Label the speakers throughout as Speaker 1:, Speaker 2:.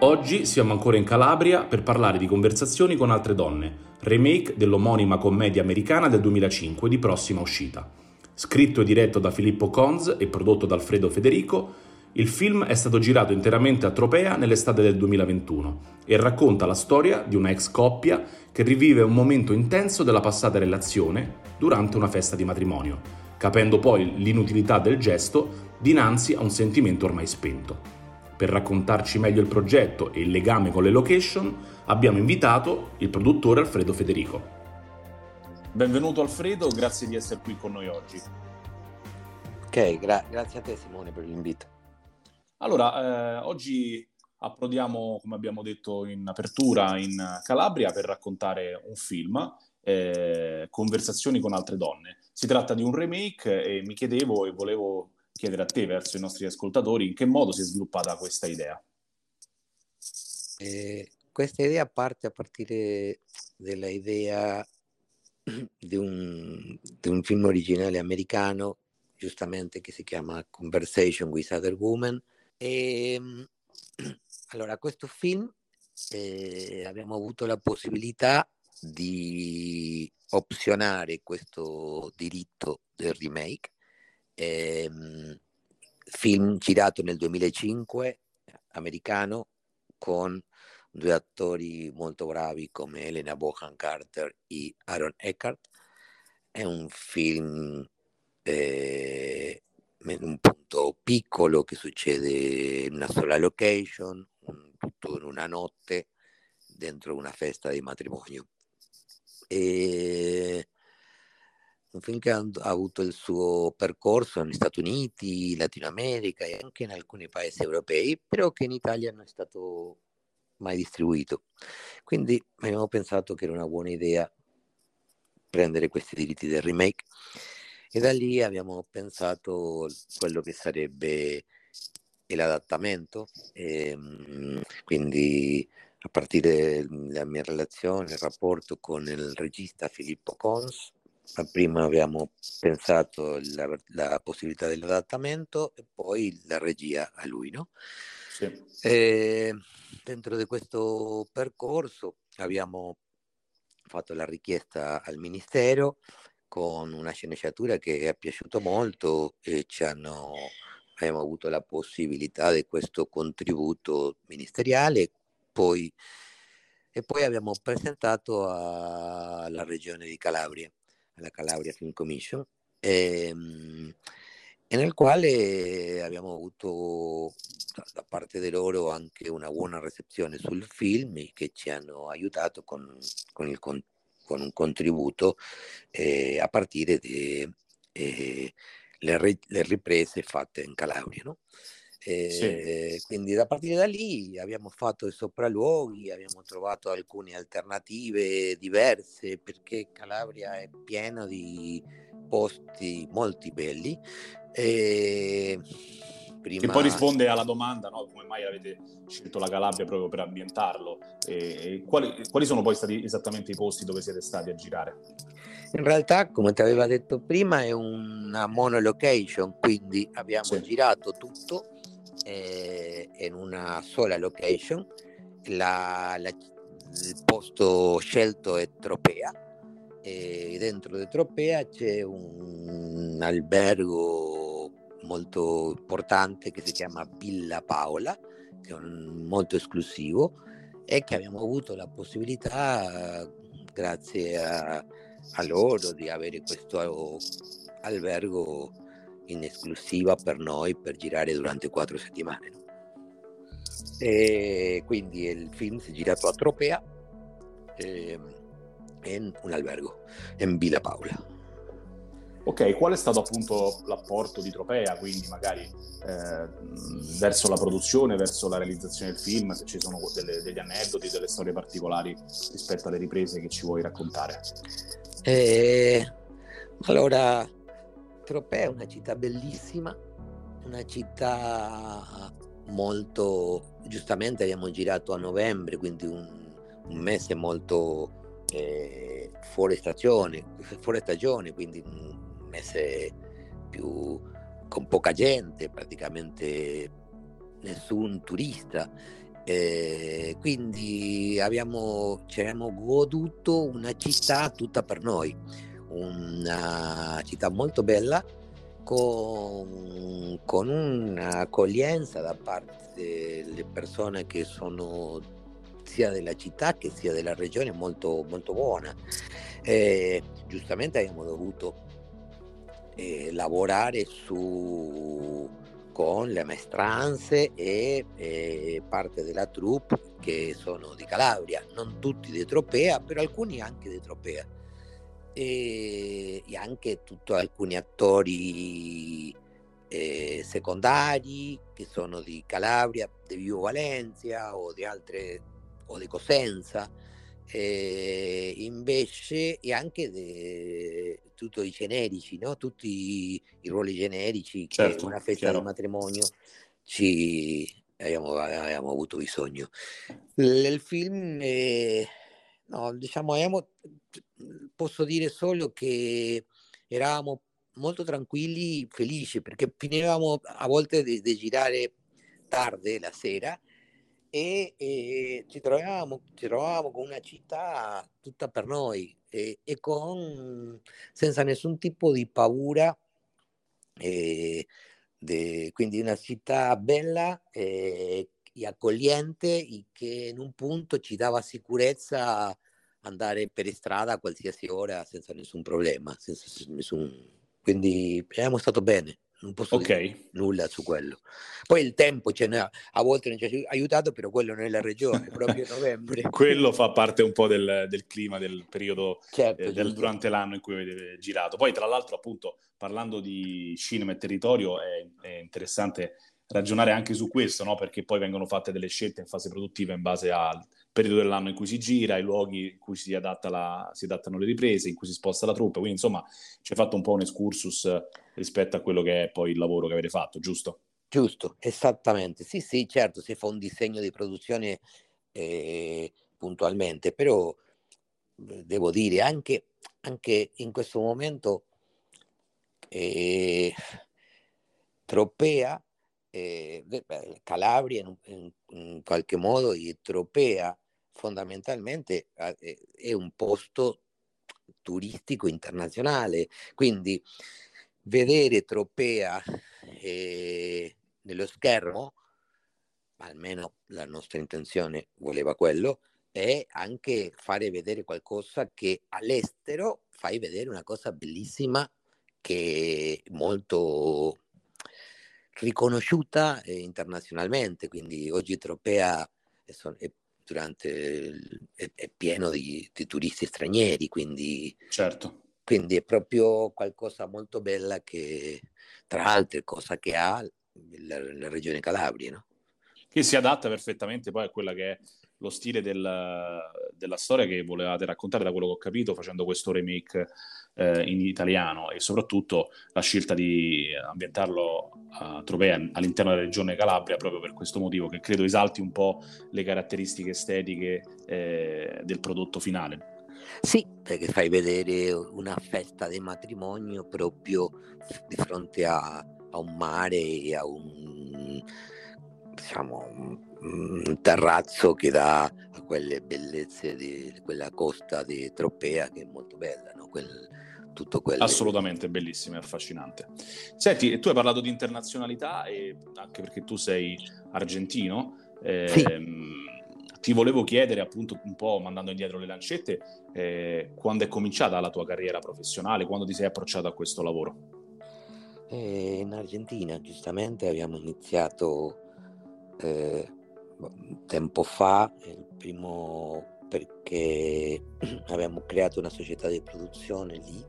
Speaker 1: Oggi siamo ancora in Calabria per parlare di Conversazioni con altre donne, remake dell'omonima commedia americana del 2005 di prossima uscita. Scritto e diretto da Filippo Cons e prodotto da Alfredo Federico, il film è stato girato interamente a Tropea nell'estate del 2021 e racconta la storia di una ex coppia che rivive un momento intenso della passata relazione durante una festa di matrimonio, capendo poi l'inutilità del gesto dinanzi a un sentimento ormai spento. Per raccontarci meglio il progetto e il legame con le location, abbiamo invitato il produttore Alfredo Federico. Benvenuto Alfredo, grazie di essere qui con noi oggi.
Speaker 2: Ok, gra- grazie a te Simone per l'invito.
Speaker 1: Allora, eh, oggi approdiamo, come abbiamo detto in apertura, in Calabria per raccontare un film, eh, Conversazioni con altre donne. Si tratta di un remake e mi chiedevo e volevo chiedere a te, verso i nostri ascoltatori, in che modo si è sviluppata questa idea?
Speaker 2: Eh, questa idea parte a partire dalla idea di un, di un, film originale americano, giustamente che si chiama Conversation with Other Women. E, allora, questo film eh, abbiamo avuto la possibilità di opzionare questo diritto del remake ehm, film girato nel 2005, americano, con due attori molto bravi come Elena Bohan Carter e Aaron Eckhart. È un film eh, in un punto piccolo che succede in una sola location, un, tutto in una notte dentro una festa di matrimonio. E un film che ha, avuto il suo percorso negli Stati Uniti, Latino America e anche in alcuni paesi europei, però che in Italia non è stato mai distribuito. Quindi abbiamo pensato che era una buona idea prendere questi diritti del remake e da lì abbiamo pensato quello che sarebbe l'adattamento. Ehm, quindi a partire dalla mia relazione, il rapporto con il regista Filippo Cons, prima abbiamo pensato la, la possibilità dell'adattamento e poi la regia a lui, no? Sì. dentro di questo percorso abbiamo fatto la richiesta al Ministero con una sceneggiatura che è piaciuta molto e ci hanno, abbiamo avuto la possibilità di questo contributo ministeriale poi, e poi abbiamo presentato alla regione di Calabria alla Calabria Film Commission, ehm, e nel quale abbiamo avuto da, parte di loro anche una buona recezione sul film che ci hanno aiutato con, con, il, con, con un contributo eh, a partire dalle eh, riprese fatte in Calabria. No? Sì. Quindi da partire da lì abbiamo fatto i sopralluoghi, abbiamo trovato alcune alternative diverse perché Calabria è piena di posti molto belli.
Speaker 1: E prima... Che poi risponde alla domanda, no? come mai avete scelto la Calabria proprio per ambientarlo? E quali, quali sono poi stati esattamente i posti dove siete stati a girare?
Speaker 2: In realtà, come ti aveva detto prima, è una monolocation, quindi abbiamo sì. girato tutto eh, in una sola location. La, la, il posto scelto è Tropea e dentro di Tropea c'è un albergo molto importante che si chiama Villa Paola, che è un, molto esclusivo e che abbiamo avuto la possibilità grazie a, a loro di avere questo albergo in esclusiva per noi per girare durante quattro settimane. No? E quindi il film si è girato a Tropea eh, in un albergo in Villa Paola.
Speaker 1: Ok, qual è stato appunto l'apporto di Tropea, quindi magari eh, verso la produzione, verso la realizzazione del film, se ci sono delle, degli aneddoti, delle storie particolari rispetto alle riprese che ci vuoi raccontare?
Speaker 2: Eh, allora, Tropea è una città bellissima, una città molto, giustamente abbiamo girato a novembre, quindi un, un mese molto eh, fuori stagione, fuori stagione, quindi mese più con poca gente, praticamente nessun turista. Eh, quindi abbiamo, ci abbiamo goduto una città tutta per noi, una città molto bella con, con un'accoglienza da parte delle persone che sono sia della città che sia della regione molto, molto buona. Eh, giustamente abbiamo dovuto eh, lavorare su, con le maestranze e eh, parte della troupe che sono di Calabria, non tutti di Tropea, però alcuni anche di Tropea. E, e anche tutto, alcuni attori eh, secondari che sono di Calabria, di Vivo Valencia o di altre o di Cosenza eh, invece e anche de, tutto i generici, no? tutti i, i ruoli generici certo, che una festa chiaro. di matrimonio ci abbiamo, abbiamo avuto bisogno. Il film, eh, no, diciamo, posso dire solo che eravamo molto tranquilli, felici, perché finivamo a volte di, girare tardi la sera e, e ci, trovavamo, ci, trovavamo, con una città tutta per noi e, e con, senza nessun tipo di paura, e, de, quindi una città bella e, e accogliente e che in un punto ci dava sicurezza andare per strada a qualsiasi ora senza nessun problema, senza nessun... quindi abbiamo stato bene non posso okay. dire nulla su quello. Poi il tempo ce n'è, a volte non ci ha aiutato, però quello non è la regione, proprio novembre.
Speaker 1: quello fa parte un po' del, del clima del periodo certo, eh, del, durante l'anno in cui avete girato. Poi, tra l'altro, appunto, parlando di cinema e territorio, è, è interessante ragionare anche su questo, no? perché poi vengono fatte delle scelte in fase produttiva in base al periodo dell'anno in cui si gira, ai luoghi in cui si, adatta la, si adattano le riprese, in cui si sposta la truppa, quindi insomma ci hai fatto un po' un excursus rispetto a quello che è poi il lavoro che avete fatto, giusto?
Speaker 2: Giusto, esattamente. Sì, sì, certo, si fa un disegno di produzione eh, puntualmente, però devo dire anche, anche in questo momento eh, Tropea eh, Calabria in, in, in, qualche modo e Tropea fondamentalmente eh, è un posto turistico internazionale, quindi vedere Tropea eh, nello schermo, almeno la nostra intenzione voleva quello, è anche fare vedere qualcosa che all'estero fai vedere una cosa bellissima che è molto riconosciuta eh, internazionalmente, quindi oggi Tropea è, è, durante, è, è pieno di, di, turisti stranieri, quindi,
Speaker 1: certo.
Speaker 2: quindi è proprio qualcosa molto bella che, tra altre cose che ha la, la regione Calabria. No?
Speaker 1: Che si adatta perfettamente poi a quella che è lo stile del, della storia che volevate raccontare, da quello che ho capito, facendo questo remake eh, in italiano e soprattutto la scelta di ambientarlo a Tropea all'interno della regione Calabria proprio per questo motivo che credo esalti un po' le caratteristiche estetiche eh, del prodotto finale.
Speaker 2: Sì, perché fai vedere una festa di matrimonio proprio di fronte a, a un mare e a un diciamo, un terrazzo che dà a quelle bellezze di quella costa di Tropea che è molto bella, no? Quel, tutto quello.
Speaker 1: Assolutamente bellissimo e affascinante. Senti, tu hai parlato di internazionalità e anche perché tu sei argentino. Eh, sì. Ehm, ti volevo chiedere, appunto, un po' mandando indietro le lancette, eh, quando è cominciata la tua carriera professionale, quando ti sei approcciato a questo lavoro?
Speaker 2: Eh, in Argentina, giustamente, abbiamo iniziato eh, tempo fa, il primo perché abbiamo creato una società di produzione lì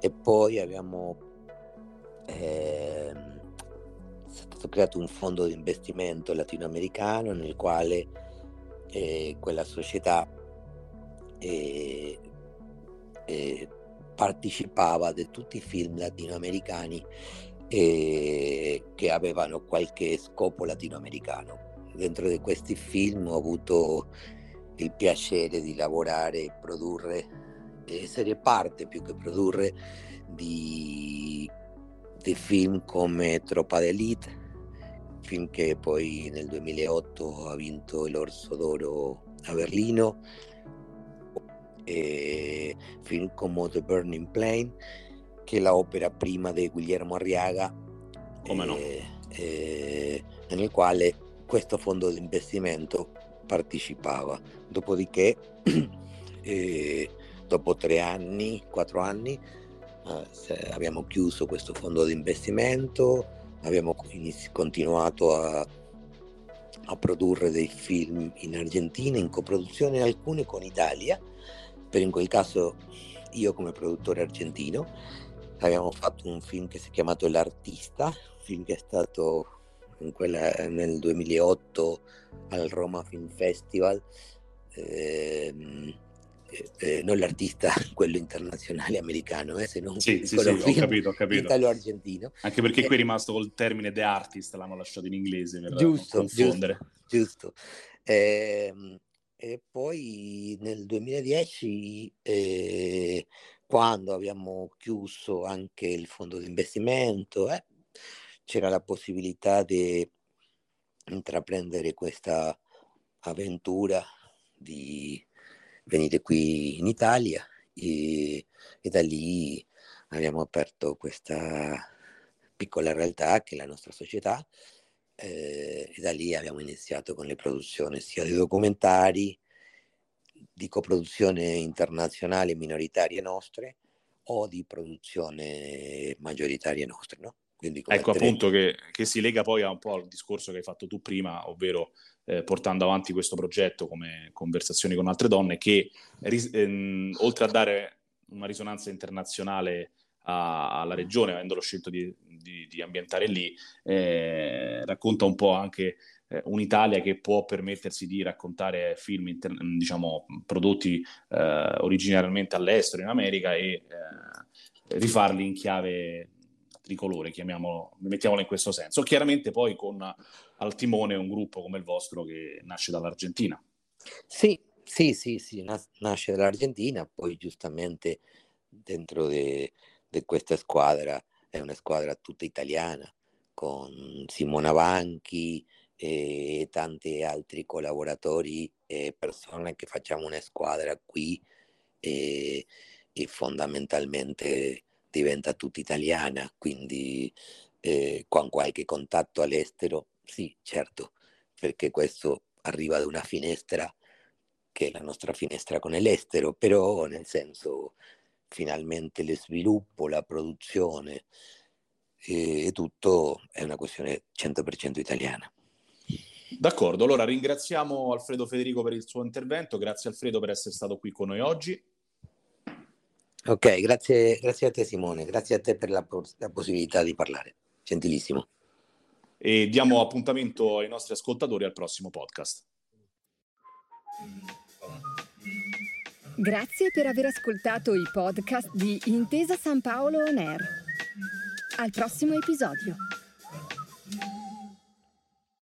Speaker 2: e poi abbiamo eh, stato creato un fondo di investimento latinoamericano nel quale eh, quella società eh, eh partecipava di tutti i film latinoamericani eh, che avevano qualche scopo latinoamericano. Dentro di questi film ho avuto il piacere di lavorare e produrre, essere parte più che produrre di, di film come Troppa d'Elite, film che poi nel 2008 ha vinto l'Orso d'Oro a Berlino, e film come The Burning Plane, che è l'opera prima di Guillermo Arriaga,
Speaker 1: come no?
Speaker 2: eh, eh, nel quale questo fondo di investimento partecipava. Dopodiché, eh, dopo tre anni, quattro anni, eh, abbiamo chiuso questo fondo di investimento, abbiamo inizi- continuato a, a, produrre dei film in Argentina, in coproduzione alcune con Italia, per in quel caso io come produttore argentino abbiamo fatto un film che si è chiamato L'artista, un film che è stato quella, nel 2008 al Roma Film Festival, ehm, eh, eh, non l'artista, quello internazionale americano, eh, se non
Speaker 1: sì, sì, sì, ho capito, ho capito.
Speaker 2: italo-argentino.
Speaker 1: Anche perché qui è rimasto col termine The Artist, l'hanno lasciato in inglese per giusto, confondere.
Speaker 2: Giusto, giusto. Eh, e poi nel 2010, eh, quando abbiamo chiuso anche il fondo di investimento, eh, c'era la possibilità di intraprendere questa avventura di venire qui in Italia e, e da lì abbiamo aperto questa piccola realtà che è la nostra società eh, e da lì abbiamo iniziato con le produzioni sia di documentari, di coproduzione internazionale minoritarie nostre o di produzione maggioritarie nostre. No?
Speaker 1: ecco appunto che, che, si lega poi a un po' al discorso che hai fatto tu prima, ovvero eh, portando avanti questo progetto come conversazioni con altre donne che ris- ehm, oltre a dare una risonanza internazionale a, alla regione, avendolo scelto di, di, di ambientare lì, eh, racconta un po' anche eh, un'Italia che può permettersi di raccontare film inter- diciamo, prodotti eh, originariamente all'estero, in America, e eh, rifarli in chiave tricolore, chiamiamolo, mettiamolo in questo senso. Chiaramente poi con al timone un gruppo come il vostro che nasce dall'Argentina.
Speaker 2: Sì, sì, sì, sì, nasce dall'Argentina, poi giustamente dentro di questa squadra è una squadra tutta italiana, con Simona Banchi e tanti altri collaboratori e persone che facciamo una squadra qui e, e fondamentalmente diventa tutta italiana, quindi eh, con qualche contatto all'estero, sì, certo, perché questo arriva da una finestra che è la nostra finestra con l'estero, però nel senso finalmente lo sviluppo, la produzione e tutto è una questione 100% italiana.
Speaker 1: D'accordo, allora ringraziamo Alfredo Federico per il suo intervento, grazie Alfredo per essere stato qui con noi oggi.
Speaker 2: Ok, grazie, grazie a te Simone, grazie a te per la, la possibilità di parlare, gentilissimo.
Speaker 1: E diamo appuntamento ai nostri ascoltatori al prossimo podcast.
Speaker 3: Grazie per aver ascoltato i podcast di Intesa San Paolo On Air. Al prossimo episodio.